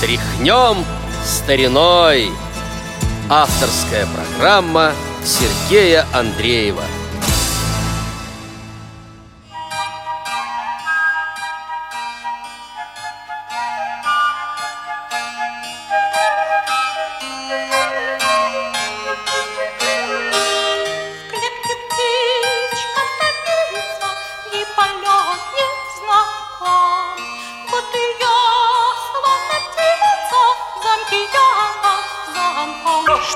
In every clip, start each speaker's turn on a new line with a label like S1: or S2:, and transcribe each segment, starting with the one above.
S1: Тряхнем стариной. Авторская программа Сергея Андреева –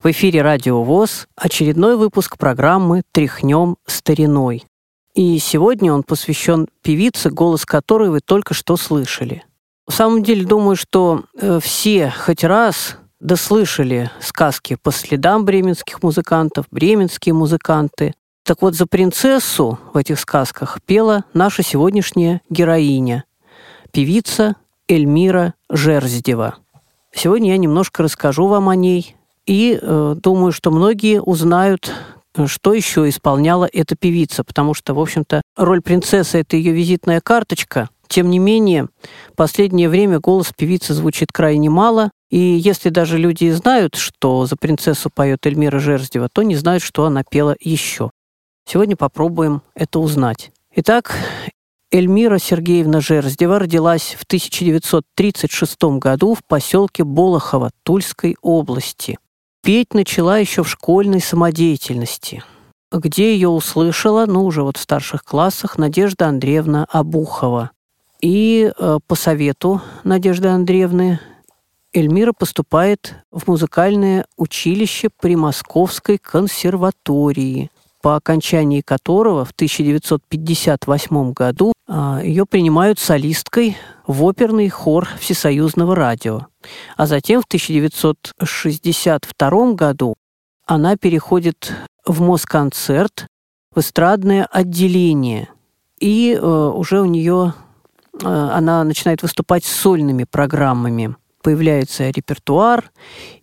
S2: В эфире Радио ВОЗ очередной выпуск программы «Тряхнем стариной». И сегодня он посвящен певице, голос которой вы только что слышали. В самом деле, думаю, что э, все хоть раз дослышали сказки по следам бременских музыкантов, бременские музыканты. Так вот, за принцессу в этих сказках пела наша сегодняшняя героиня, певица Эльмира Жерздева. Сегодня я немножко расскажу вам о ней, и э, думаю, что многие узнают, что еще исполняла эта певица, потому что, в общем-то, роль принцессы – это ее визитная карточка. Тем не менее, в последнее время голос певицы звучит крайне мало, и если даже люди знают, что за принцессу поет Эльмира Жерздева, то не знают, что она пела еще. Сегодня попробуем это узнать. Итак, Эльмира Сергеевна Жерздева родилась в 1936 году в поселке Болохово Тульской области. Петь начала еще в школьной самодеятельности, где ее услышала, ну, уже вот в старших классах, Надежда Андреевна Абухова. И э, по совету Надежды Андреевны Эльмира поступает в музыкальное училище при Московской консерватории – по окончании которого в 1958 году а, ее принимают солисткой в оперный хор Всесоюзного радио. А затем в 1962 году она переходит в Москонцерт, в эстрадное отделение. И э, уже у нее э, она начинает выступать с сольными программами появляется репертуар,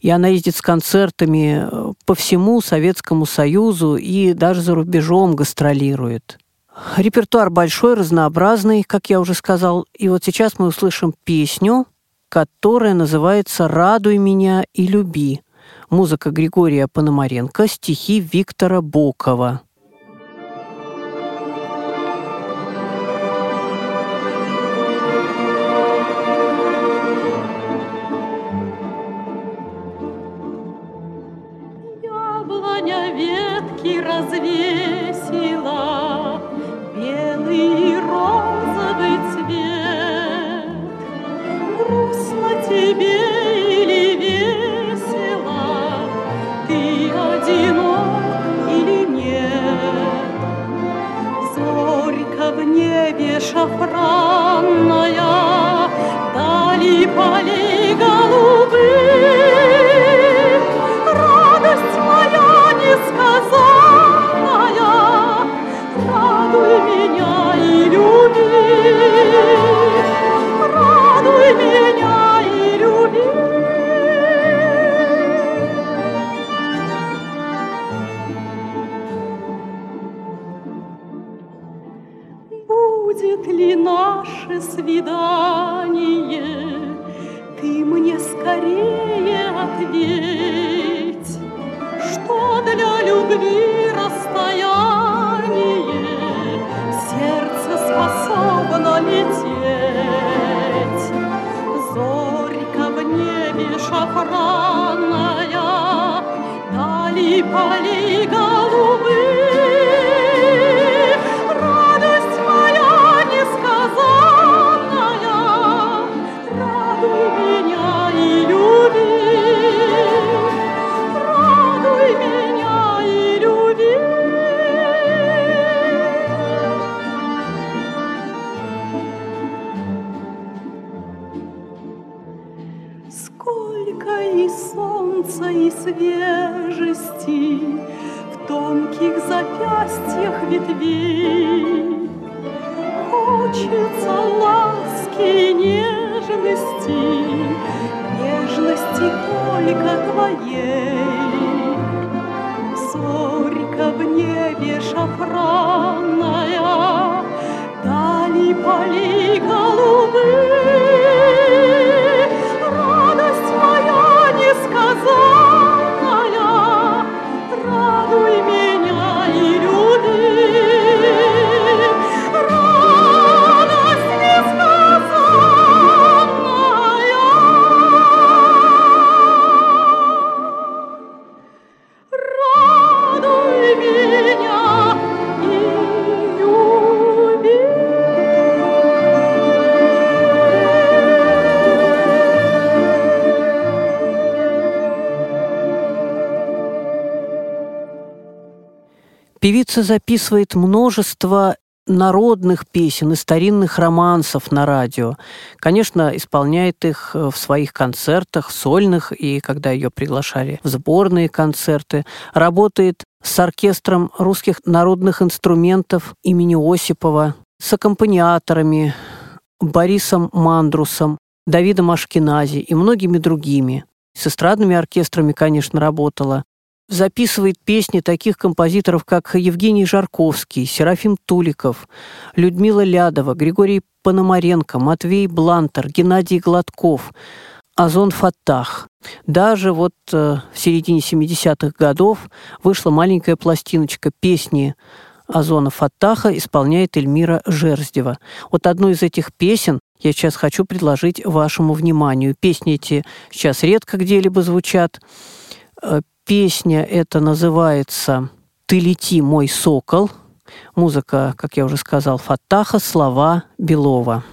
S2: и она ездит с концертами э, по всему Советскому Союзу и даже за рубежом гастролирует. Репертуар большой, разнообразный, как я уже сказал. И вот сейчас мы услышим песню, которая называется «Радуй меня и люби». Музыка Григория Пономаренко, стихи Виктора Бокова.
S1: Яблоня ветки развесила, Белый и розовый цвет. Грустно тебе или весело, Ты одинок или нет? Зорька в небе шафранная, Дали поля любви расстояние, сердце способно лететь. Зорька в небе шафранная, дали поли голубые, Радуй меня и. Нежности, Нежности только твоей. Зорька в небе шафранная, Дали поли голубые,
S2: Певица записывает множество народных песен и старинных романсов на радио. Конечно, исполняет их э, в своих концертах, сольных, и когда ее приглашали в сборные концерты. Работает с оркестром русских народных инструментов имени Осипова, с аккомпаниаторами Борисом Мандрусом, Давидом Ашкенази и многими другими. С эстрадными оркестрами, конечно, работала записывает песни таких композиторов, как Евгений Жарковский, Серафим Туликов, Людмила Лядова, Григорий Пономаренко, Матвей Блантер, Геннадий Гладков, Озон Фаттах. Даже вот э, в середине 70-х годов вышла маленькая пластиночка песни Озона Фаттаха исполняет Эльмира Жерздева. Вот одну из этих песен я сейчас хочу предложить вашему вниманию. Песни эти сейчас редко где-либо звучат. Э, Песня эта называется «Ты лети, мой сокол». Музыка, как я уже сказал, Фаттаха, слова Белова.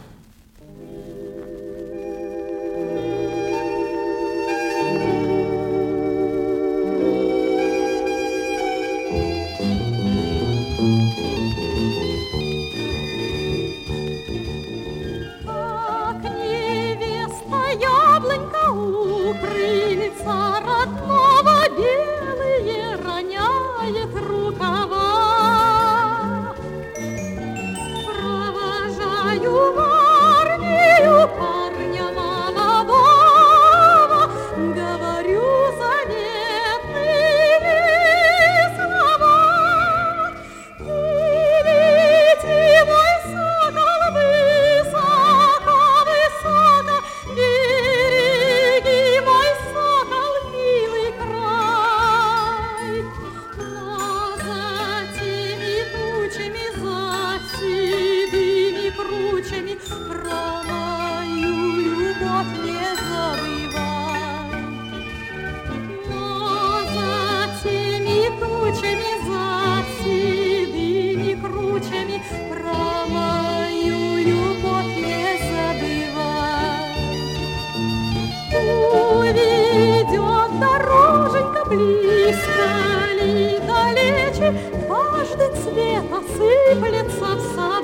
S2: сыплется в сад.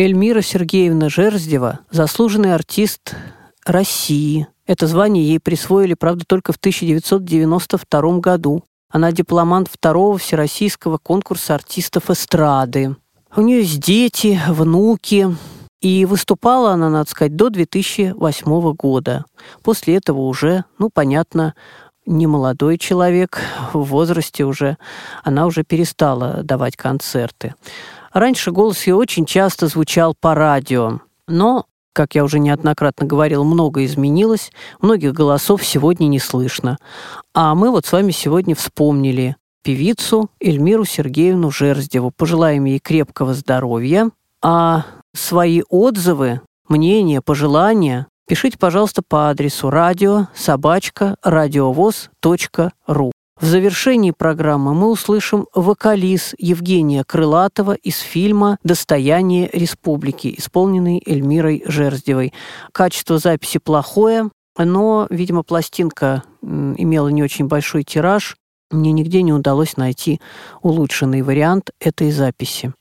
S2: Эльмира Сергеевна Жерздева – заслуженный артист России. Это звание ей присвоили, правда, только в 1992 году. Она дипломант второго всероссийского конкурса артистов эстрады. У нее есть дети, внуки. И выступала она, надо сказать, до 2008 года. После этого уже, ну, понятно, не молодой человек, в возрасте уже, она уже перестала давать концерты. Раньше голос ее очень часто звучал по радио, но, как я уже неоднократно говорил, много изменилось, многих голосов сегодня не слышно. А мы вот с вами сегодня вспомнили певицу Эльмиру Сергеевну Жерздеву. Пожелаем ей крепкого здоровья. А свои отзывы, мнения, пожелания пишите, пожалуйста, по адресу радио собачка радиовоз.ру. В завершении программы мы услышим вокализ Евгения Крылатова из фильма «Достояние республики», исполненный Эльмирой Жерздевой. Качество записи плохое, но, видимо, пластинка имела не очень большой тираж, мне нигде не удалось найти улучшенный вариант этой записи.